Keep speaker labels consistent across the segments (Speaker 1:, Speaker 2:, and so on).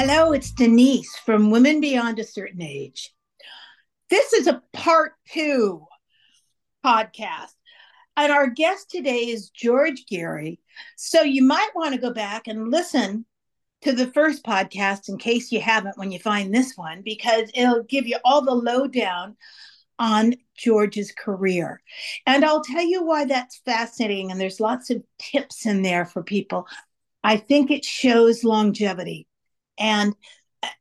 Speaker 1: Hello, it's Denise from Women Beyond a Certain Age. This is a part two podcast. And our guest today is George Geary. So you might want to go back and listen to the first podcast in case you haven't when you find this one, because it'll give you all the lowdown on George's career. And I'll tell you why that's fascinating. And there's lots of tips in there for people. I think it shows longevity. And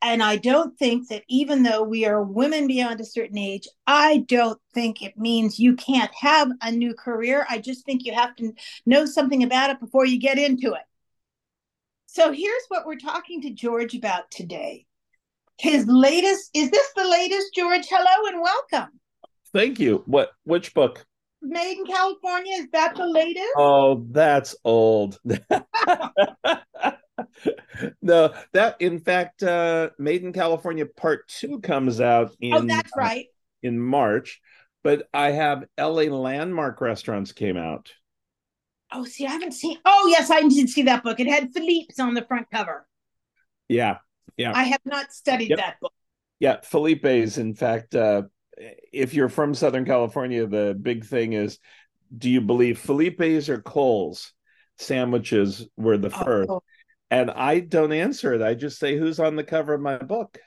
Speaker 1: and I don't think that even though we are women beyond a certain age, I don't think it means you can't have a new career. I just think you have to know something about it before you get into it. So here's what we're talking to George about today. His latest is this the latest, George? Hello and welcome.
Speaker 2: Thank you. What which book?
Speaker 1: Made in California. Is that the latest?
Speaker 2: Oh, that's old. no, that in fact, uh, Made in California Part Two comes out in.
Speaker 1: Oh, that's right.
Speaker 2: Uh, in March, but I have L.A. Landmark Restaurants came out.
Speaker 1: Oh, see, I haven't seen. Oh, yes, I did see that book. It had Philippe's on the front cover.
Speaker 2: Yeah, yeah.
Speaker 1: I have not studied
Speaker 2: yep.
Speaker 1: that book.
Speaker 2: Yeah, Philippe's. In fact, uh, if you're from Southern California, the big thing is, do you believe Philippe's or Cole's sandwiches were the first? Oh. And I don't answer it. I just say, who's on the cover of my book?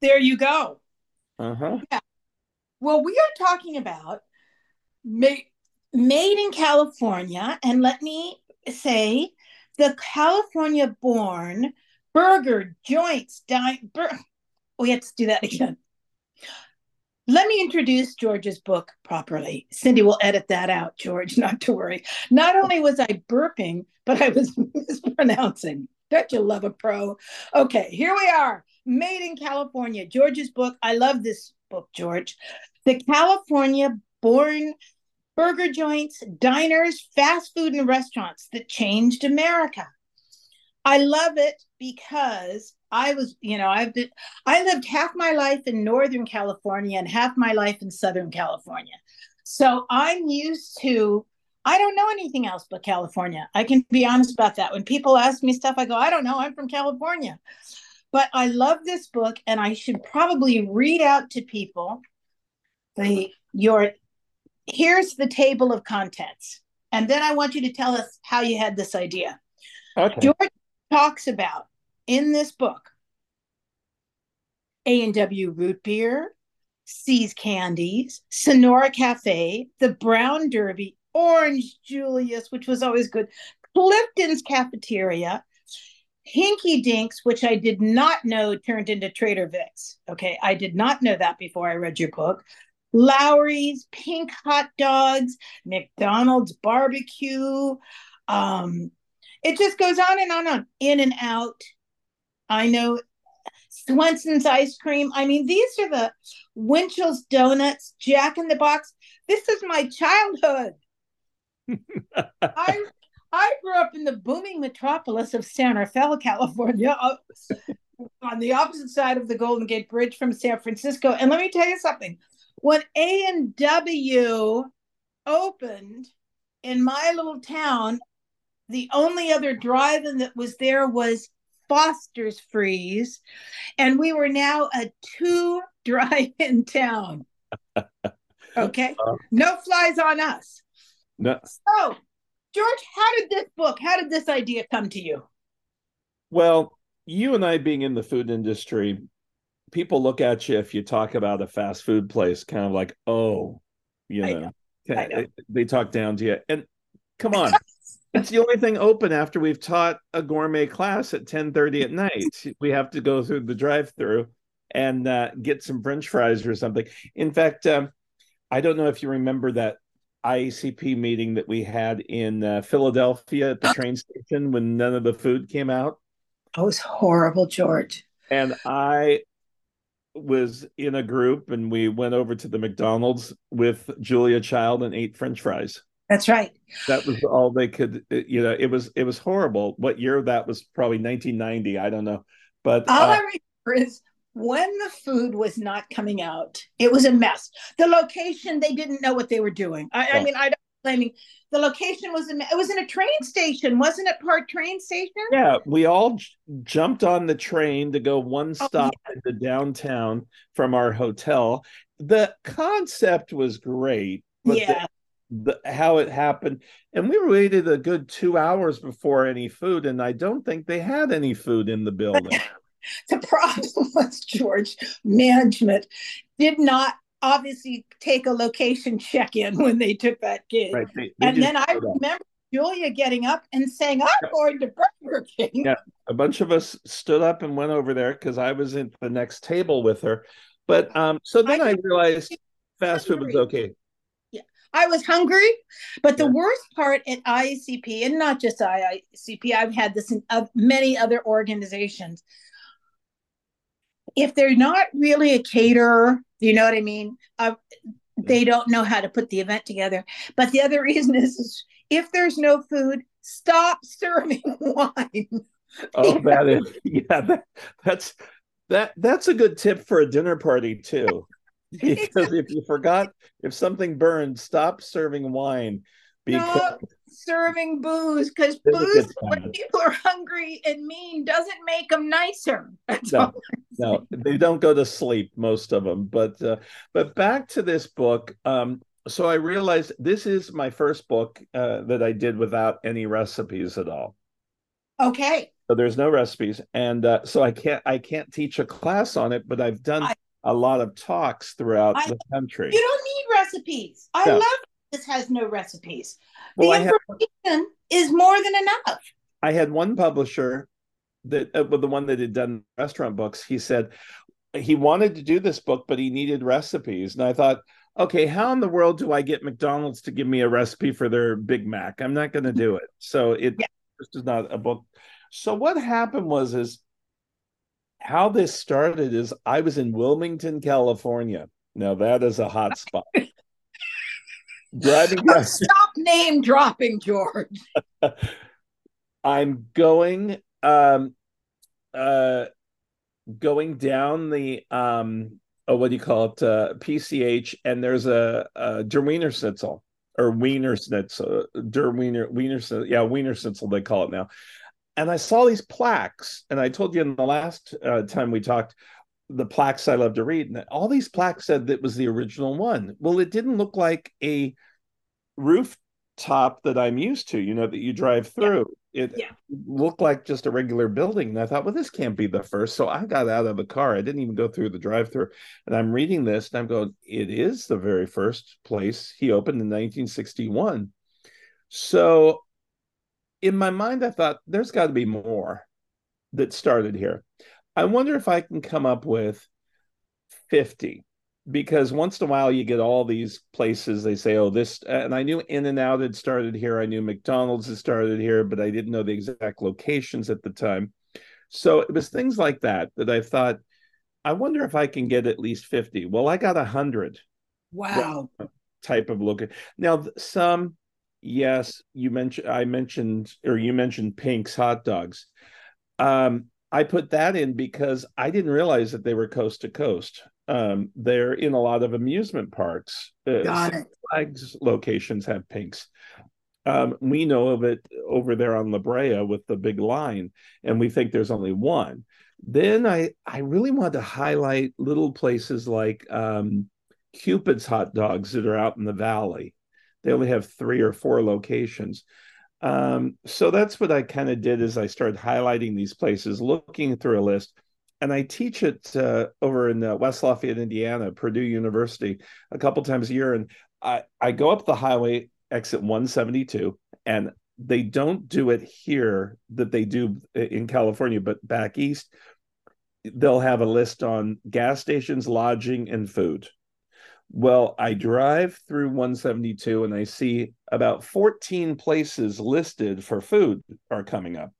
Speaker 1: There you go.
Speaker 2: Uh huh.
Speaker 1: Yeah. Well, we are talking about made, made in California. And let me say, the California born burger joints. Di- bur- we have to do that again. Let me introduce George's book properly. Cindy will edit that out, George, not to worry. Not only was I burping, but I was mispronouncing. Don't you love a pro? Okay, here we are. Made in California. George's book. I love this book, George. The California born burger joints, diners, fast food, and restaurants that changed America. I love it because I was, you know, I've been, I lived half my life in Northern California and half my life in Southern California. So I'm used to, I don't know anything else but California. I can be honest about that. When people ask me stuff, I go, I don't know. I'm from California. But I love this book and I should probably read out to people the your here's the table of contents. And then I want you to tell us how you had this idea.
Speaker 2: Okay.
Speaker 1: George talks about in this book A&W root beer, See's Candies, Sonora Cafe, the Brown Derby, Orange Julius, which was always good, Clifton's Cafeteria, Hinky Dinks, which I did not know turned into Trader Vic's. Okay, I did not know that before I read your book. Lawry's, Pink Hot Dogs, McDonald's Barbecue. Um, it just goes on and on and on, in and out. I know Swensen's ice cream. I mean, these are the Winchell's donuts, Jack in the Box. This is my childhood. I I grew up in the booming metropolis of San Rafael, California, uh, on the opposite side of the Golden Gate Bridge from San Francisco. And let me tell you something: when A and W opened in my little town, the only other drive-in that was there was Foster's Freeze, and we were now a two drive-in town. Okay, no flies on us.
Speaker 2: No.
Speaker 1: So, George, how did this book, how did this idea come to you?
Speaker 2: Well, you and I being in the food industry, people look at you if you talk about a fast food place, kind of like, oh, you know,
Speaker 1: know. know.
Speaker 2: they talk down to you. And come on. it's the only thing open after we've taught a gourmet class at 10 30 at night. We have to go through the drive through and uh, get some French fries or something. In fact, um, I don't know if you remember that IACP meeting that we had in uh, Philadelphia at the train station when none of the food came out.
Speaker 1: That was horrible, George.
Speaker 2: And I was in a group and we went over to the McDonald's with Julia Child and ate French fries.
Speaker 1: That's right.
Speaker 2: That was all they could. You know, it was it was horrible. What year that was? Probably 1990. I don't know, but
Speaker 1: all uh, I remember is when the food was not coming out. It was a mess. The location they didn't know what they were doing. I, I mean, I don't claiming the location was in it was in a train station, wasn't it? Part train station.
Speaker 2: Yeah, we all j- jumped on the train to go one oh, stop oh, yeah. into downtown from our hotel. The concept was great,
Speaker 1: but yeah.
Speaker 2: The, the, how it happened, and we waited a good two hours before any food, and I don't think they had any food in the building.
Speaker 1: the problem was George management did not obviously take a location check in when they took that gig. Right. They, they and then I remember Julia getting up and saying, I'm yeah. going to Burger King.
Speaker 2: Yeah. A bunch of us stood up and went over there because I was at the next table with her. But um, so then I, I realized fast food was okay.
Speaker 1: Yeah. I was hungry, but the yeah. worst part at IACP, and not just IACP, I've had this in many other organizations. If they're not really a caterer, you know what I mean? Uh, they don't know how to put the event together. But the other reason is, is if there's no food, stop serving wine.
Speaker 2: Oh, that is yeah. That, that's that that's a good tip for a dinner party too. Because if you forgot, if something burned, stop serving wine.
Speaker 1: Because no, serving booze because booze when people are hungry and mean doesn't make them nicer. That's
Speaker 2: no, no, they don't go to sleep most of them. But uh, but back to this book. Um, so I realized this is my first book uh, that I did without any recipes at all.
Speaker 1: Okay.
Speaker 2: So there's no recipes, and uh, so I can't I can't teach a class on it, but I've done I, a lot of talks throughout I, the country.
Speaker 1: You don't need recipes. I love this has no recipes. Well, the information had, is more than enough.
Speaker 2: I had one publisher that, uh, the one that had done restaurant books, he said he wanted to do this book, but he needed recipes. And I thought, okay, how in the world do I get McDonald's to give me a recipe for their Big Mac? I'm not going to do it. So it yeah. just is not a book. So what happened was is how this started is I was in Wilmington, California. Now that is a hot spot.
Speaker 1: Driving down. Stop name dropping, George.
Speaker 2: I'm going um uh going down the um oh what do you call it uh PCH and there's a, a Der Wiener Schnitzel or Wiener Schnitzel Der Wiener Wiener yeah Wiener Schnitzel they call it now and I saw these plaques and I told you in the last uh, time we talked the plaques I love to read, and all these plaques said that was the original one. Well, it didn't look like a rooftop that I'm used to, you know, that you drive through. Yeah. It yeah. looked like just a regular building. And I thought, well, this can't be the first. So I got out of the car. I didn't even go through the drive through. And I'm reading this and I'm going, it is the very first place he opened in 1961. So in my mind, I thought, there's got to be more that started here. I wonder if I can come up with 50 because once in a while you get all these places they say oh this and i knew in and out had started here i knew mcdonald's had started here but i didn't know the exact locations at the time. So it was things like that that i thought i wonder if i can get at least 50 well i got 100
Speaker 1: wow.
Speaker 2: Type of look. Now some yes you mentioned i mentioned or you mentioned pink's hot dogs. Um I put that in because I didn't realize that they were coast to coast. Um, they're in a lot of amusement parks.
Speaker 1: Uh, Got it.
Speaker 2: Flags locations have pinks. Um, we know of it over there on La Brea with the big line, and we think there's only one. Then I I really wanted to highlight little places like um, Cupid's hot dogs that are out in the valley. They only have three or four locations. Um, so that's what I kind of did is I started highlighting these places, looking through a list, and I teach it uh, over in uh, West Lafayette, Indiana, Purdue University, a couple times a year, and I I go up the highway exit 172, and they don't do it here that they do in California, but back east, they'll have a list on gas stations, lodging, and food. Well, I drive through 172 and I see about 14 places listed for food are coming up.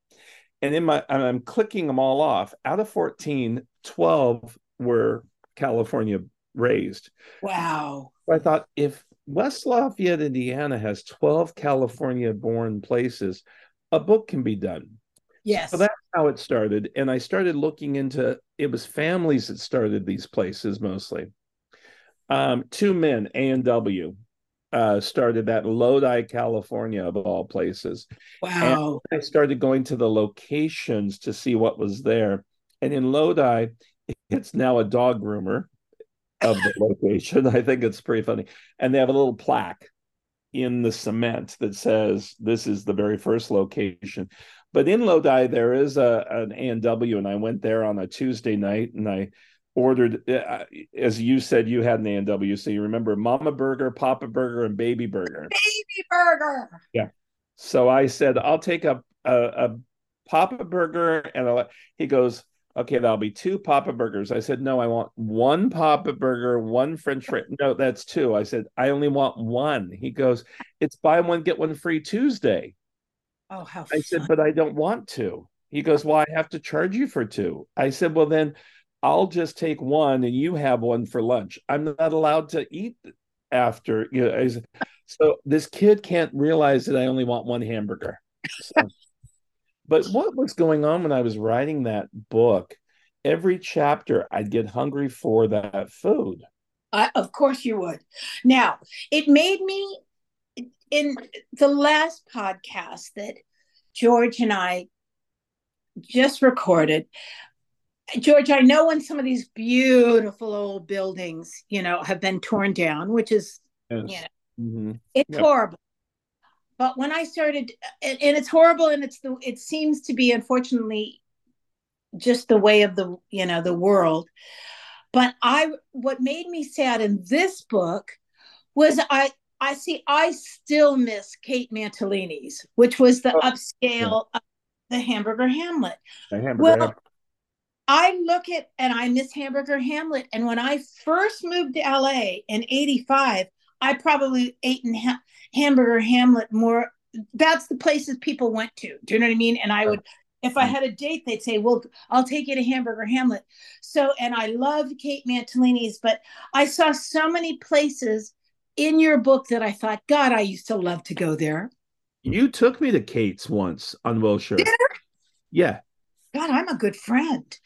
Speaker 2: And in my I'm clicking them all off. Out of 14, 12 were California raised.
Speaker 1: Wow.
Speaker 2: I thought if West Lafayette, Indiana has 12 California born places, a book can be done.
Speaker 1: Yes.
Speaker 2: So that's how it started. And I started looking into it was families that started these places mostly um, two men, A and W. uh, started that Lodi, California, of all places.
Speaker 1: Wow.
Speaker 2: And I started going to the locations to see what was there. And in Lodi, it's now a dog groomer of the location. I think it's pretty funny. And they have a little plaque in the cement that says this is the very first location. But in Lodi, there is a an A and W, and I went there on a Tuesday night, and I ordered, uh, as you said, you had an A and W, so you remember Mama Burger, Papa Burger, and Baby Burger.
Speaker 1: Baby Burger.
Speaker 2: Yeah. So I said, I'll take a a, a Papa Burger, and a, he goes, okay, that'll be two Papa Burgers. I said, no, I want one Papa Burger, one French fry. No, that's two. I said, I only want one. He goes, it's buy one get one free Tuesday.
Speaker 1: Oh, how
Speaker 2: I said, but I don't want to. He goes, Well, I have to charge you for two. I said, Well, then I'll just take one and you have one for lunch. I'm not allowed to eat after. You know, so this kid can't realize that I only want one hamburger. So, but what was going on when I was writing that book? Every chapter, I'd get hungry for that food.
Speaker 1: I, of course, you would. Now, it made me in the last podcast that George and I just recorded. George, I know when some of these beautiful old buildings, you know, have been torn down, which is, yes. you know, mm-hmm. it's yep. horrible. But when I started, and, and it's horrible, and it's the, it seems to be, unfortunately, just the way of the, you know, the world. But I, what made me sad in this book was I, I see. I still miss Kate Mantilini's, which was the oh, upscale yeah. the Hamburger Hamlet.
Speaker 2: The hamburger well, Hamlet.
Speaker 1: I look at and I miss Hamburger Hamlet. And when I first moved to LA in '85, I probably ate in ha- Hamburger Hamlet more. That's the places people went to. Do you know what I mean? And I would, if I mm. had a date, they'd say, "Well, I'll take you to Hamburger Hamlet." So, and I loved Kate Mantilini's, but I saw so many places in your book that I thought, God, I used to love to go there.
Speaker 2: You took me to Kate's once on Wilshire. Yeah.
Speaker 1: God, I'm a good friend.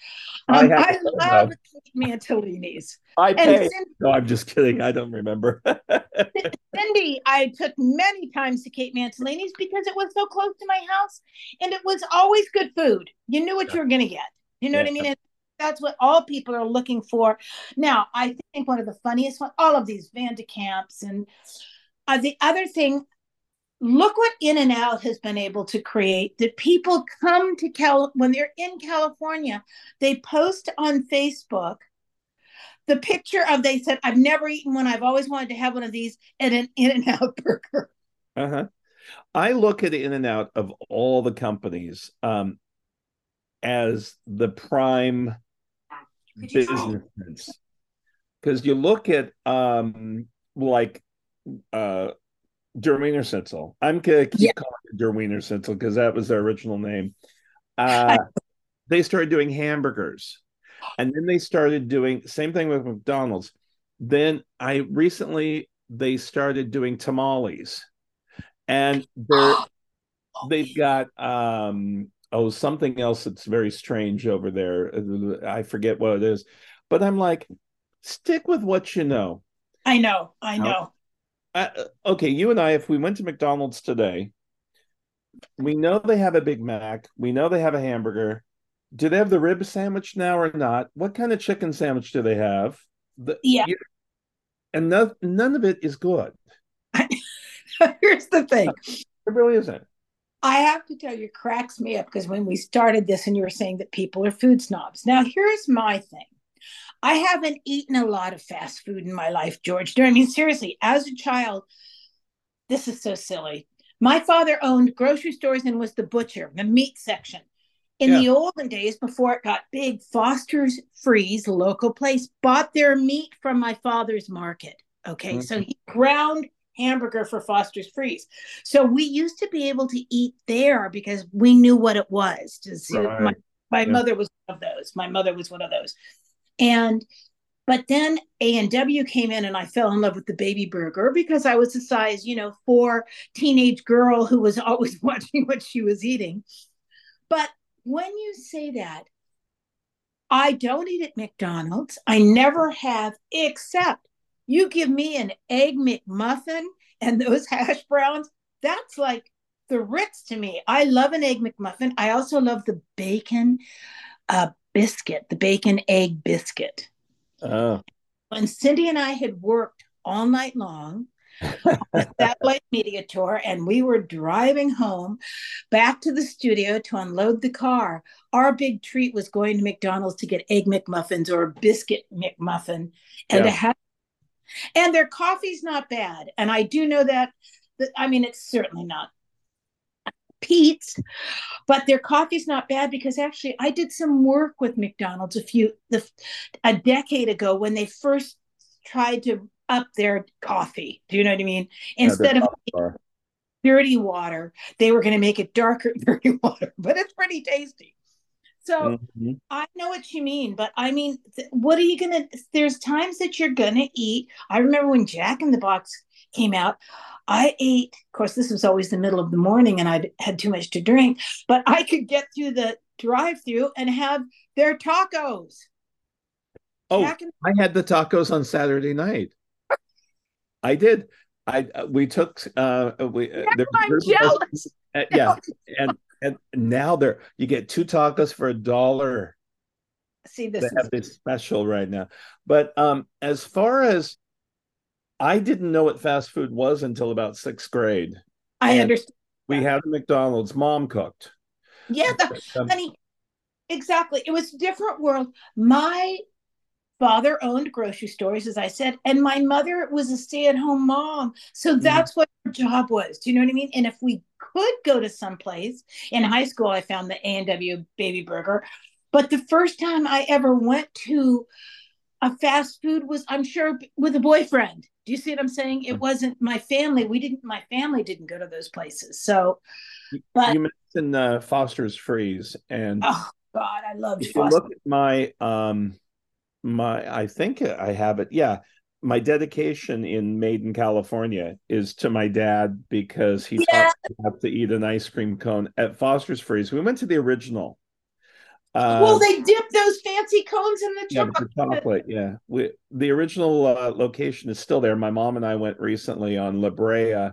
Speaker 1: Um, I, I love Kate Mantilini's.
Speaker 2: I pay. Cindy, no, I'm just kidding. I don't remember.
Speaker 1: Cindy, I took many times to Kate Mantilini's because it was so close to my house, and it was always good food. You knew what yeah. you were going to get. You know yeah. what I mean? And that's what all people are looking for. Now, I think one of the funniest one, all of these Van de Kamps and uh, the other thing, look what In and Out has been able to create. That people come to Cal when they're in California, they post on Facebook the picture of they said, I've never eaten one. I've always wanted to have one of these and an In and Out burger.
Speaker 2: Uh-huh. I look at In and Out of all the companies um, as the prime business because you look at um like uh Der Wienerschnitzel. I'm gonna keep yeah. calling it Der Wienerschnitzel because that was their original name. Uh, they started doing hamburgers, and then they started doing same thing with McDonald's. Then I recently they started doing tamales, and they're they've got um oh something else that's very strange over there i forget what it is but i'm like stick with what you know
Speaker 1: i know i know
Speaker 2: uh, okay you and i if we went to mcdonald's today we know they have a big mac. We know they have a hamburger. Do they have the rib sandwich now or not? What kind of chicken sandwich do they have?
Speaker 1: The, yeah. you,
Speaker 2: and no, none of it is good.
Speaker 1: Here's the thing.
Speaker 2: It really isn't.
Speaker 1: I have to tell you, cracks me up because when we started this and you were saying that people are food snobs. Now, here's my thing. I haven't eaten a lot of fast food in my life, George. I mean, seriously, as a child, this is so silly. My father owned grocery stores and was the butcher, the meat section. In yeah. the olden days, before it got big, Foster's Freeze, local place, bought their meat from my father's market. Okay, mm-hmm. so he ground hamburger for Foster's Freeze. So we used to be able to eat there because we knew what it was. Right. my, my yeah. mother was one of those. My mother was one of those. And but then A and W came in and I fell in love with the baby burger because I was a size, you know, four teenage girl who was always watching what she was eating. But when you say that, I don't eat at McDonald's. I never have, except you give me an egg McMuffin and those hash browns, that's like the Ritz to me. I love an egg McMuffin. I also love the bacon uh, biscuit, the bacon egg biscuit.
Speaker 2: Oh.
Speaker 1: When Cindy and I had worked all night long on satellite media tour, and we were driving home back to the studio to unload the car. Our big treat was going to McDonald's to get egg McMuffins or a biscuit McMuffin, and yeah. to have. And their coffee's not bad, and I do know that. that I mean, it's certainly not Pete's, but their coffee's not bad because actually I did some work with McDonald's a few the, a decade ago when they first tried to up their coffee. Do you know what I mean? Instead of dirty water, they were going to make it darker dirty water, but it's pretty tasty. So mm-hmm. I know what you mean, but I mean, th- what are you going to? There's times that you're going to eat. I remember when Jack in the Box came out. I ate, of course, this was always the middle of the morning and I'd had too much to drink, but I could get through the drive through and have their tacos.
Speaker 2: Oh, in- I had the tacos on Saturday night. I did. I uh, we took uh we uh,
Speaker 1: I'm jealous.
Speaker 2: uh, yeah, and and now they're you get two tacos for a dollar.
Speaker 1: See this
Speaker 2: they is- have this special right now. But um as far as I didn't know what fast food was until about sixth grade.
Speaker 1: I and understand.
Speaker 2: We had a McDonald's. Mom cooked.
Speaker 1: Yeah, the, um, honey, exactly. It was a different world. My father owned grocery stores, as I said, and my mother was a stay-at-home mom. So mm-hmm. that's mm-hmm. what her job was. Do you know what I mean? And if we could go to some place in high school, I found the A and W Baby Burger. But the first time I ever went to a fast food was, I'm sure, with a boyfriend. Do you see what I'm saying? It wasn't my family. We didn't. My family didn't go to those places. So, but
Speaker 2: you mentioned uh, Foster's Freeze, and
Speaker 1: oh God, I love.
Speaker 2: If Foster. you look at my um, my, I think I have it. Yeah, my dedication in Made in, California, is to my dad because he yeah. taught me how to eat an ice cream cone at Foster's Freeze. We went to the original
Speaker 1: uh, well, they dip those fancy cones in the
Speaker 2: chocolate. Yeah, the chocolate. Yeah, we, the original uh, location is still there. My mom and I went recently on La Brea.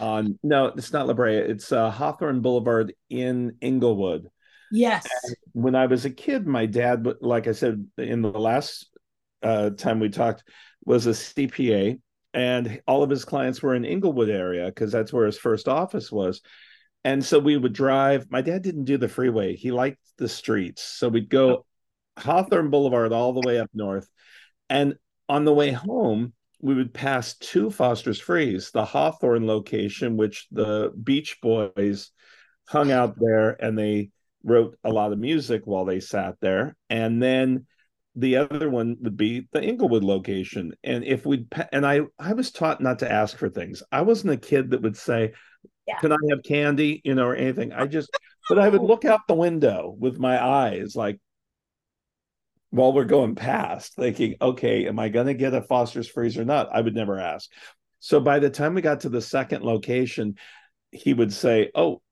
Speaker 2: On no, it's not La Brea. It's uh, Hawthorne Boulevard in Inglewood.
Speaker 1: Yes.
Speaker 2: And when I was a kid, my dad, like I said in the last uh, time we talked, was a CPA, and all of his clients were in Inglewood area because that's where his first office was. And so we would drive. My dad didn't do the freeway. He liked the streets. So we'd go oh. Hawthorne Boulevard all the way up north. And on the way home, we would pass two Foster's Freeze, the Hawthorne location, which the Beach Boys hung out there and they wrote a lot of music while they sat there. And then the other one would be the Inglewood location. And if we'd and I I was taught not to ask for things. I wasn't a kid that would say, yeah. can I have candy, you know, or anything. I just, but I would oh. look out the window with my eyes, like while we're going past, thinking, okay, am I going to get a Foster's freeze or not? I would never ask. So by the time we got to the second location, he would say, "Oh,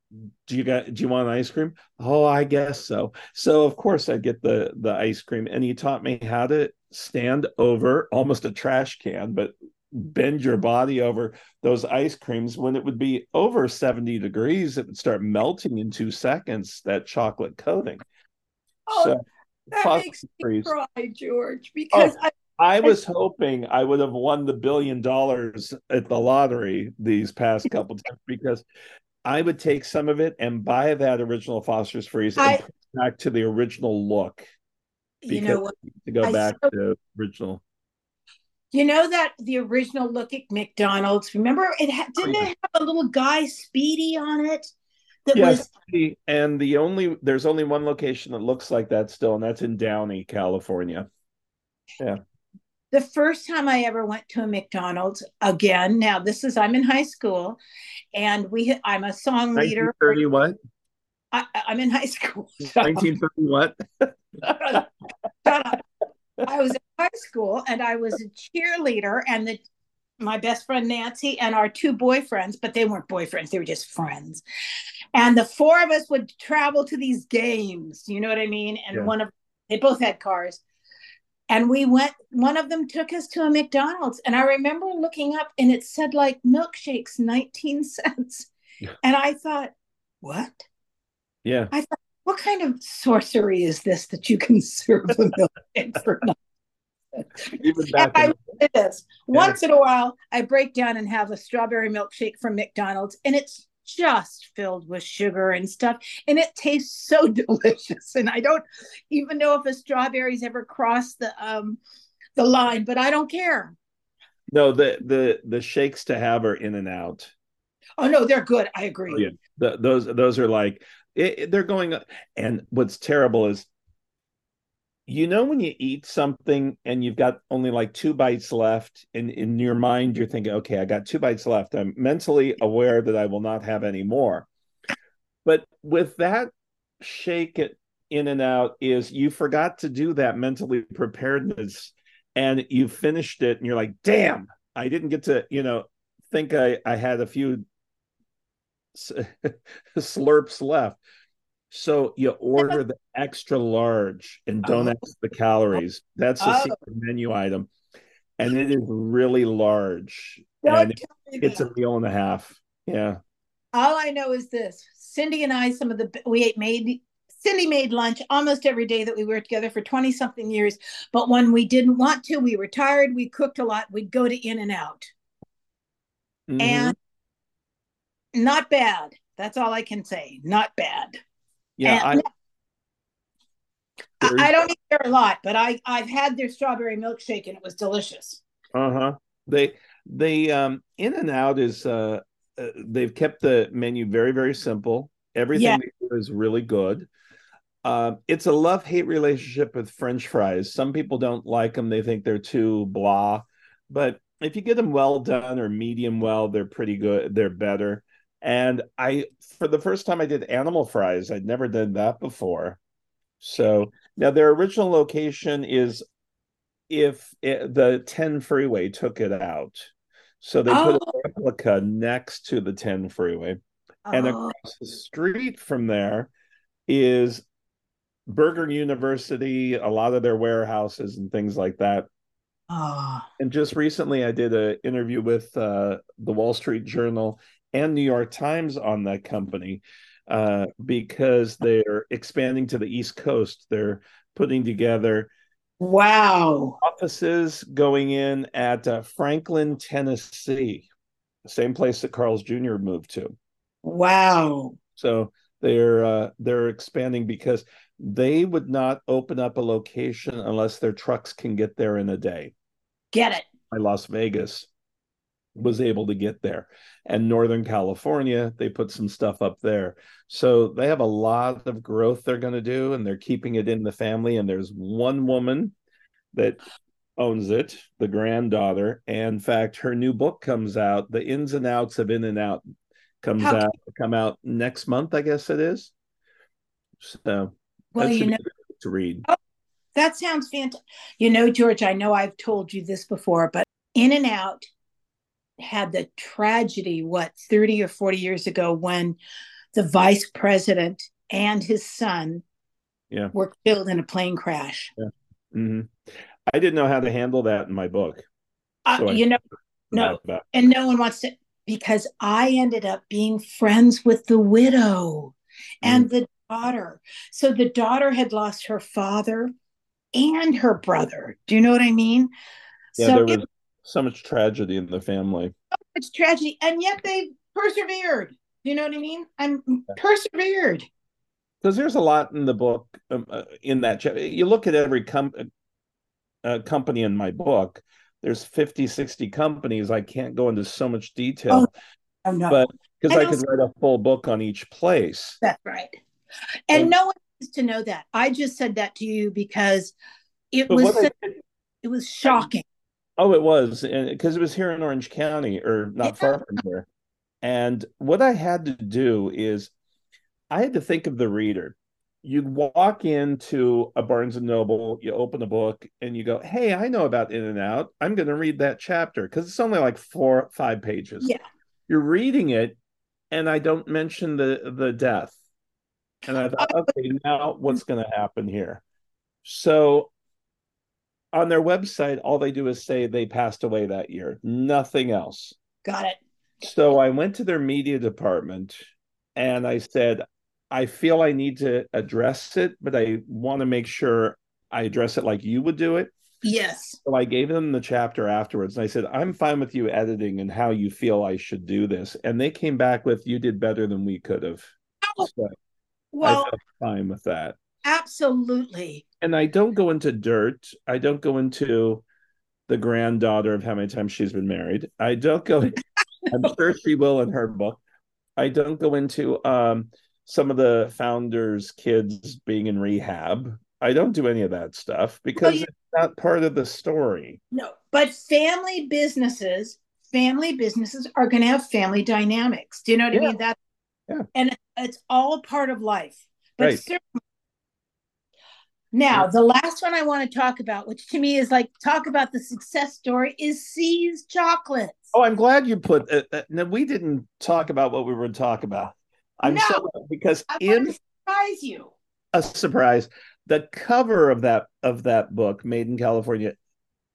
Speaker 2: do you got do you want ice cream oh i guess so so of course I'd get the the ice cream and he taught me how to stand over almost a trash can but bend your body over those ice creams when it would be over 70 degrees it would start melting in two seconds that chocolate coating
Speaker 1: oh so, that makes me cry george oh, because oh,
Speaker 2: I, I was hoping I would have won the billion dollars at the lottery these past couple times because I would take some of it and buy that original Foster's Freeze and I, back to the original look.
Speaker 1: You know what?
Speaker 2: To go I back so, to original.
Speaker 1: You know that the original look at McDonald's. Remember, it ha- didn't it have a little guy Speedy on it?
Speaker 2: That yes, was... and the only there's only one location that looks like that still, and that's in Downey, California. Yeah.
Speaker 1: The first time I ever went to a McDonald's again. Now this is I'm in high school, and we I'm a song leader.
Speaker 2: Thirty what?
Speaker 1: I, am in high school.
Speaker 2: Nineteen thirty what?
Speaker 1: Shut up. I was in high school and I was a cheerleader, and the my best friend Nancy and our two boyfriends, but they weren't boyfriends, they were just friends. And the four of us would travel to these games, you know what I mean? And yeah. one of they both had cars. and we went one of them took us to a mcdonald's and i remember looking up and it said like milkshakes 19 cents and i thought what
Speaker 2: yeah
Speaker 1: i thought what kind of sorcery is this that you can serve a milkshake for
Speaker 2: Even back in-
Speaker 1: I, it is. Once in a while, I break down and have a strawberry milkshake from McDonald's, and it's just filled with sugar and stuff, and it tastes so delicious. And I don't even know if a strawberry's ever crossed the um the line, but I don't care.
Speaker 2: no the the the shakes to have are in and out
Speaker 1: Oh no, they're good. I agree.
Speaker 2: Oh, yeah. The, those those are like it, it- they're going and what's terrible is you know when you eat something and you've got only like two bites left and in your mind you're thinking okay i got two bites left. I'm mentally aware that i will not have any more. But with that shake it in and out is you forgot to do that mentally preparedness and you finished it and you're like damn i didn't get to you know think i i had a few slurps left so you order the extra large and don't
Speaker 1: Oh.
Speaker 2: ask the calories. That's a
Speaker 1: Oh.
Speaker 2: secret menu item. And it is really large.
Speaker 1: Don't
Speaker 2: and
Speaker 1: tell me
Speaker 2: it's
Speaker 1: that.
Speaker 2: a meal and a half. Yeah.
Speaker 1: All I know is this: Cindy and I, some of the we ate made. Cindy made lunch almost every day that we were together for 20 something years. But when we didn't want to, we were tired, we cooked a lot, we'd go to In and Out.
Speaker 2: Mhm.
Speaker 1: And not bad. That's all I can say. Not bad.
Speaker 2: yeah, I,
Speaker 1: and- I, I don't eat there a lot, but I, I've had their strawberry milkshake and it was delicious.
Speaker 2: uh-huh. They they um in and out is uh, uh they've kept the menu very, very simple. Everything
Speaker 1: Yeah.
Speaker 2: they do is really good. Um, it's a love hate relationship with French fries. Some people don't like them; they think they're too blah. But if you get them well done or medium well, they're pretty good. They're better. And I, for the first time, I did animal fries. I'd never done that before. So now their original location is if it, the 10 freeway took it out. So they put a
Speaker 1: Oh.
Speaker 2: replica next to the 10 freeway. And
Speaker 1: Oh,
Speaker 2: across the street from there is Burger University, a lot of their warehouses and things like that.
Speaker 1: oh.
Speaker 2: And just recently, I did an interview with uh, the Wall Street Journal and New York Times on that company uh, because they're expanding to the East Coast. They're putting together
Speaker 1: wow.
Speaker 2: offices going in at uh, Franklin, Tennessee, same place that Carl's Jr. moved to.
Speaker 1: Wow.
Speaker 2: So they're uh, they're expanding because they would not open up a location unless their trucks can get there in a day.
Speaker 1: Get it.
Speaker 2: by Las Vegas was able to get there. And Northern California, they put some stuff up there. So they have a lot of growth they're going to do, and they're keeping it in the family. And there's one woman that owns it, the granddaughter. And in fact, her new book comes out, The Ins and Outs of In and Out comes
Speaker 1: How-
Speaker 2: out come out next month, I guess it is. So
Speaker 1: Well, you know,
Speaker 2: to read.
Speaker 1: Oh, that sounds fantastic. You know, George, I know I've told you this before, but In and Out had the tragedy, what, 30 or 40 years ago, when the vice president and his son
Speaker 2: Yeah.
Speaker 1: were killed in a plane crash.
Speaker 2: Mhm. I didn't know how to handle that in my book.
Speaker 1: Uh,
Speaker 2: So
Speaker 1: you know, no, and no one wants to because I ended up being friends with the widow and the daughter. So the daughter had lost her father and her brother. Do you know what I mean?
Speaker 2: Yeah,
Speaker 1: so it
Speaker 2: was so much tragedy in the family.
Speaker 1: it's tragedy, and yet they persevered. Do you know what I mean? I'm persevered.
Speaker 2: Because there's a lot in the book, um, uh, in that. cha- You look at every com- uh, company in my book, there's 50, 60 companies. I can't go into so much detail,
Speaker 1: Oh no,
Speaker 2: but because
Speaker 1: And
Speaker 2: I could
Speaker 1: also-
Speaker 2: write a full book on each place.
Speaker 1: that's right. And
Speaker 2: Um,
Speaker 1: no one needs to know that. I just said that to you because it was
Speaker 2: I
Speaker 1: it was shocking.
Speaker 2: Oh, it was, and because it was here in Orange County, or not
Speaker 1: Yeah.
Speaker 2: far from here. And what I had to do is, I had to think of the reader. You'd walk into a Barnes and Noble, you open a book, and you go, "Hey, I know about In and Out. I'm going to read that chapter because it's only like four, five pages."
Speaker 1: Yeah.
Speaker 2: You're reading it, and I don't mention the the death. And I thought, oh. okay, now what's going to happen here? So on their website, all they do is say they passed away that year, nothing else.
Speaker 1: Got it.
Speaker 2: So I went to their media department and I said, I feel I need to address it, but I want to make sure I address it like you would do it.
Speaker 1: Yes.
Speaker 2: So I gave them the chapter afterwards and I said, I'm fine with you editing and how you feel I should do this. And they came back with, You did better than we could have.
Speaker 1: Oh,
Speaker 2: So
Speaker 1: well,
Speaker 2: fine with that.
Speaker 1: absolutely.
Speaker 2: And I don't go into dirt. I don't go into the granddaughter of how many times she's been married. I don't go, I'm sure she will in her book. I don't go into um, some of the founders' kids being in rehab. I don't do any of that stuff because
Speaker 1: you-
Speaker 2: it's not part of the story.
Speaker 1: No, but family businesses, family businesses are going to have family dynamics. Do you know what I mean? That,
Speaker 2: Yeah.
Speaker 1: and it's all part of life. But
Speaker 2: Right.
Speaker 1: certainly, now the last one I want to talk about, which to me is like talk about the success story, is See's chocolates.
Speaker 2: Oh, I'm glad you put. Uh, uh, no, we didn't talk about what we were to talk about. I'm
Speaker 1: No.
Speaker 2: so because
Speaker 1: I
Speaker 2: in
Speaker 1: surprise you.
Speaker 2: a surprise, the cover of that of that book, Made in California,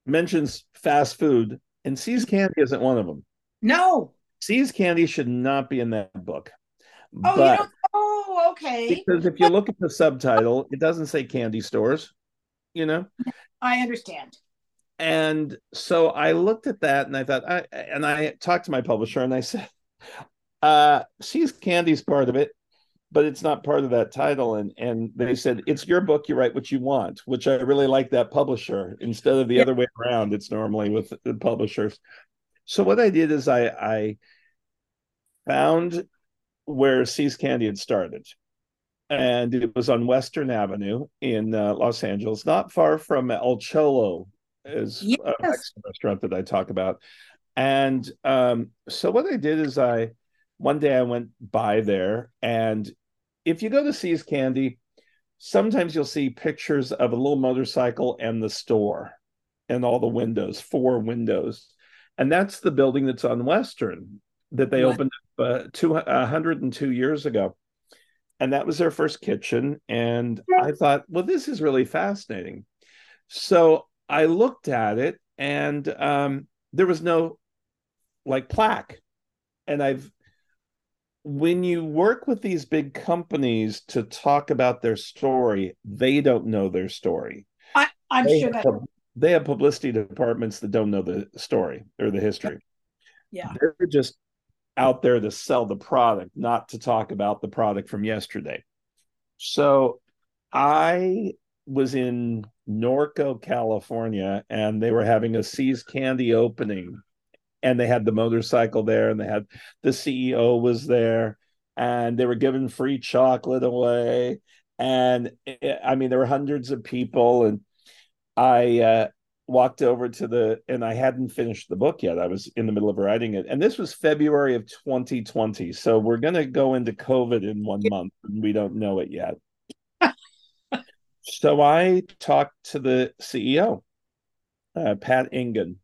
Speaker 2: mentions fast food, and See's Candy isn't one of them.
Speaker 1: No.
Speaker 2: See's Candy should not be in that book.
Speaker 1: Oh,
Speaker 2: but
Speaker 1: you don't. Oh, okay.
Speaker 2: because if you look at the subtitle, it doesn't say candy stores, you know.
Speaker 1: I understand.
Speaker 2: And so I looked at that and I thought, I, and I talked to my publisher and I said, uh, See's Candy's part of it, but it's not part of that title. And and they said, it's your book, you write what you want, which I really like that publisher instead of the
Speaker 1: Yeah.
Speaker 2: other way around. It's normally with the publishers. So what I did is I I found where See's Candy had started. And it was on Western Avenue in uh, Los Angeles, not far from El Cholo, is a
Speaker 1: Yes.
Speaker 2: Mexican restaurant that I talk about. And um, so what I did is I one day I went by there, and if you go to See's Candy, sometimes you'll see pictures of a little motorcycle and the store and all the windows, four windows. And that's the building that's on Western that they
Speaker 1: Wow.
Speaker 2: opened up uh, two, 102 years ago. And that was their first kitchen. And I thought, well, this is really fascinating. So I looked at it and um, there was no like plaque. And I've, when you work with these big companies to talk about their story, they don't know their story.
Speaker 1: I, I'm
Speaker 2: They
Speaker 1: sure that.
Speaker 2: they have publicity departments that don't know the story or the history.
Speaker 1: Yeah.
Speaker 2: They're just out there to sell the product, not to talk about the product from yesterday. So I was in Norco, California, and they were having a See's Candy opening. And they had the motorcycle there, and they had the CEO was there, and they were giving free chocolate away. And eh, I mean, there were hundreds of people, and I uh, walked over to the and I hadn't finished the book yet. I was in the middle of writing it. And this was February of 2020. So we're going to go into COVID in one month and we don't know it yet. so I talked to the CEO, uh, Pat Egan.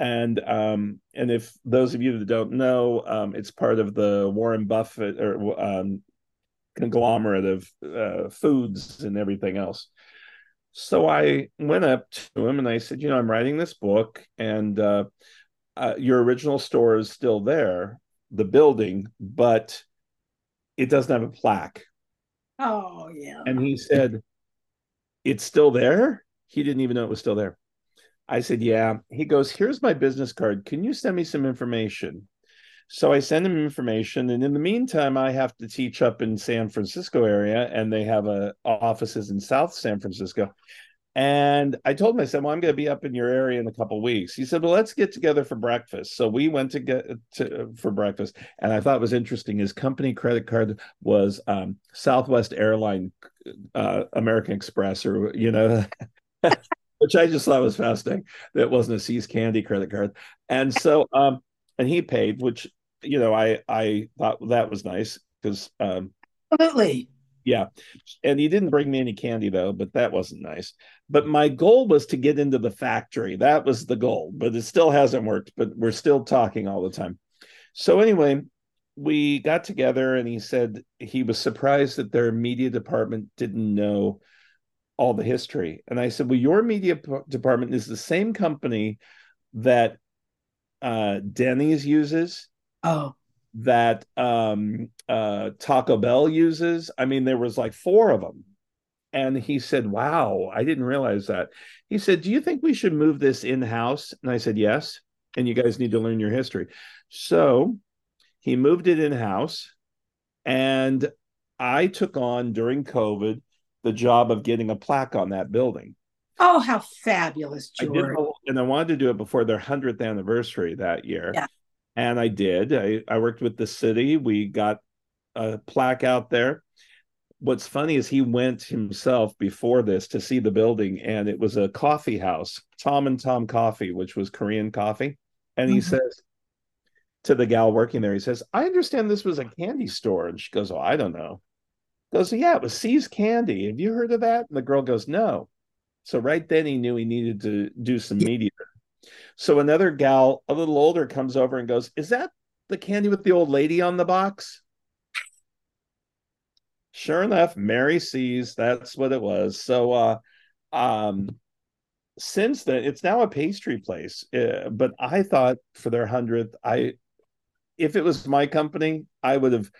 Speaker 2: And um, and if those of you that don't know, um, it's part of the Warren Buffett or um, conglomerate of uh, foods and everything else. So I went up to him and I said, you know, I'm writing this book, and uh, uh, your original store is still there, the building, but it doesn't have a plaque.
Speaker 1: Oh, yeah.
Speaker 2: And he said, it's still there. He didn't even know it was still there. I said, yeah. He goes, here's my business card. Can you send me some information? So I send him information, and in the meantime, I have to teach up in San Francisco area, and they have a offices in South San Francisco. And I told him, I said, "Well, I'm going to be up in your area in a couple weeks." He said, "Well, let's get together for breakfast." So we went to get to for breakfast, and I thought it was interesting. His company credit card was um, Southwest Airline, uh, American Express, or you know, which I just thought was fascinating. That wasn't a See's Candy credit card, and so um, and he paid, which you know, I I thought that was nice because um,
Speaker 1: Absolutely.
Speaker 2: yeah, and he didn't bring me any candy though, but that wasn't nice. But my goal was to get into the factory. That was the goal, but it still hasn't worked. But we're still talking all the time. So anyway, we got together, and he said he was surprised that their media department didn't know all the history. And I said, Well, your media department is the same company that uh, Denny's uses.
Speaker 1: Oh.
Speaker 2: That um, uh, Taco Bell uses. I mean, there was like four of them. And he said, Wow, I didn't realize that. He said, Do you think we should move this in house? And I said, Yes. And you guys need to learn your history. So he moved it in house. And I took on during COVID the job of getting a plaque on that building.
Speaker 1: Oh, how fabulous, George. I
Speaker 2: and I wanted to do it before their 100th anniversary that year. Yeah. And I did. I, I worked with the city. We got a plaque out there. What's funny is he went himself before this to see the building, and it was a coffee house, Tom and Tom Coffee, which was Korean coffee. And he mm-hmm. says to the gal working there, he says, I understand this was a candy store. And she goes, Oh, I don't know goes, Yeah, it was See's Candy. Have you heard of that? And the girl goes, No. So right then he knew he needed to do some media. So another gal, a little older, comes over and goes, Is that the candy with the old lady on the box? Sure enough, Mary See's that's what it was. So uh um since then it's now a pastry place. Uh, but I thought for their hundredth, I if it was my company, I would have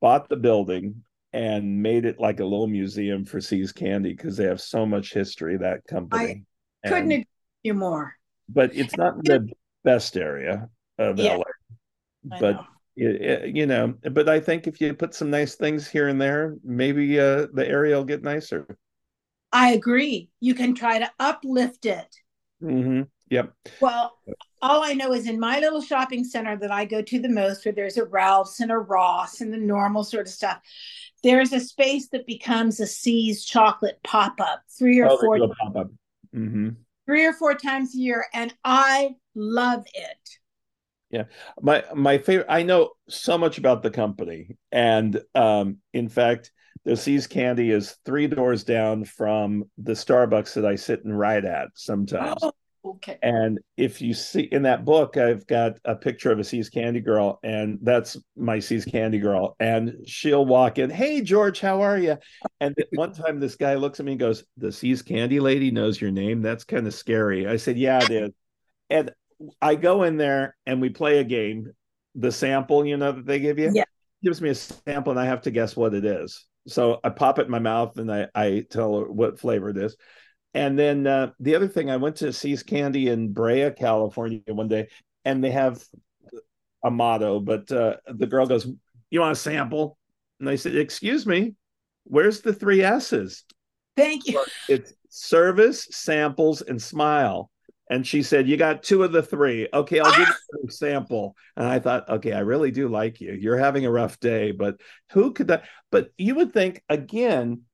Speaker 2: bought the building and made it like a little museum for See's Candy because they have so much history. That company.
Speaker 1: I couldn't agree you more.
Speaker 2: But it's not the best area of yeah, LA. But know. It, you know, but I think if you put some nice things here and there, maybe uh, the area will get nicer.
Speaker 1: I agree. You can try to uplift it.
Speaker 2: Mm-hmm. Yep.
Speaker 1: Well, all I know is in my little shopping center that I go to the most, where there's a Ralph's and a Ross and the normal sort of stuff there's a space that becomes a See's chocolate pop up three or oh, four pop-up. Mm-hmm. three or four times a year, and I love it.
Speaker 2: Yeah, my my favorite. I know so much about the company, and um, in fact, the See's Candy is three doors down from the Starbucks that I sit and write at sometimes. Oh,
Speaker 1: Okay.
Speaker 2: And if you see in that book, I've got a picture of a See's Candy Girl, and that's my See's Candy Girl. And she'll walk in, Hey, George, how are you? And one time this guy looks at me and goes, The See's Candy lady knows your name. That's kind of scary. I said, Yeah, it is. And I go in there and we play a game, the sample, you know, that they give you.
Speaker 1: Yeah.
Speaker 2: Gives me a sample and I have to guess what it is. So I pop it in my mouth and I, I tell her what flavor it is. And then uh, the other thing, I went to See's Candy in Brea, California one day, and they have a motto, but uh, the girl goes, You want a sample? And I said, Excuse me, where's the three S's?
Speaker 1: Thank you.
Speaker 2: It's service, samples, and smile. And she said, You got two of the three. Okay, I'll give you a sample. And I thought, Okay, I really do like you. You're having a rough day, but who could that? But you would think, again,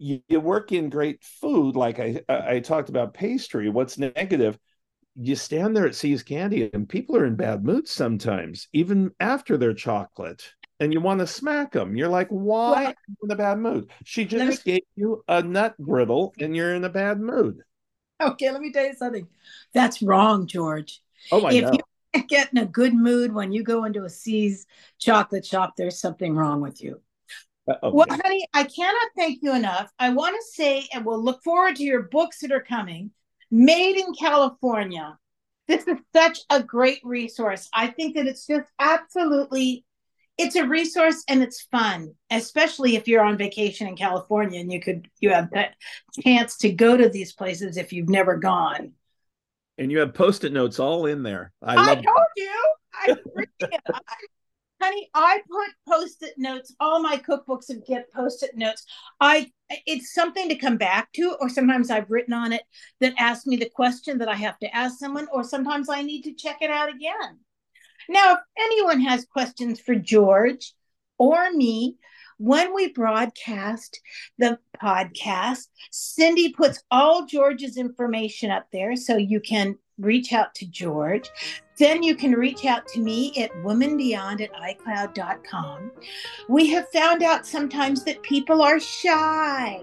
Speaker 2: you, you work in great food, like I I talked about pastry. What's negative? You stand there at See's Candy, and people are in bad moods sometimes, even after their chocolate, and you want to smack them. You're like, why well, in a bad mood? She just me... gave you a nut brittle, and you're in a bad mood.
Speaker 1: Okay, let me tell you something. That's wrong, George.
Speaker 2: Oh, I if know.
Speaker 1: you get in a good mood when you go into a See's chocolate shop, there's something wrong with you. Uh-oh. Well, honey, I cannot thank you enough. I want to say, and we'll look forward to your books that are coming. Made in California. This is such a great resource. I think that it's just absolutely it's a resource and it's fun, especially if you're on vacation in California and you could you have that chance to go to these places if you've never gone.
Speaker 2: And you have post-it notes all in there.
Speaker 1: I, I told you. I, I honey i put post-it notes all my cookbooks have get post-it notes. I it's something to come back to or sometimes i've written on it that asks me the question that i have to ask someone or sometimes i need to check it out again. Now if anyone has questions for george or me when we broadcast the podcast cindy puts all george's information up there so you can reach out to george then you can reach out to me at womanbeyond at icloud.com. We have found out sometimes that people are shy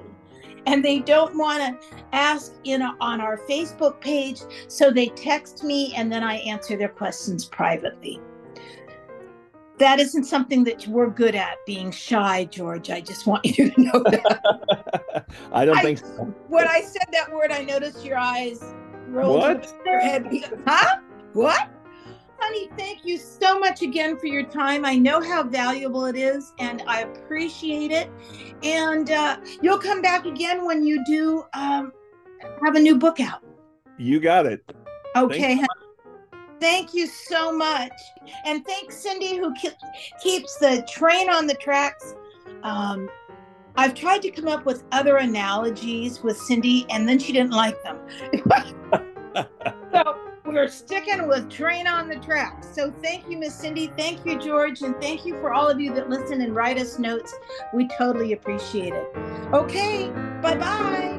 Speaker 1: and they don't want to ask in a, on our Facebook page, so they text me and then I answer their questions privately. that isn't something that we're good at being shy, George. I just want you to know that.
Speaker 2: I don't I, think so.
Speaker 1: When I said that word, I noticed your eyes rolled
Speaker 2: what?
Speaker 1: your head. Huh? What? Honey, thank you so much again for your time. I know how valuable it is and I appreciate it. And uh, you'll come back again when you do um, have a new book out.
Speaker 2: You got it.
Speaker 1: Okay. Thank you so much. And thanks, Cindy, who ke- keeps the train on the tracks. Um, I've tried to come up with other analogies with Cindy, and then she didn't like them. so we're sticking with train on the Track. So thank you, Miss Cindy. Thank you, George. And thank you for all of you that listen and write us notes. We totally appreciate it. Okay, bye bye.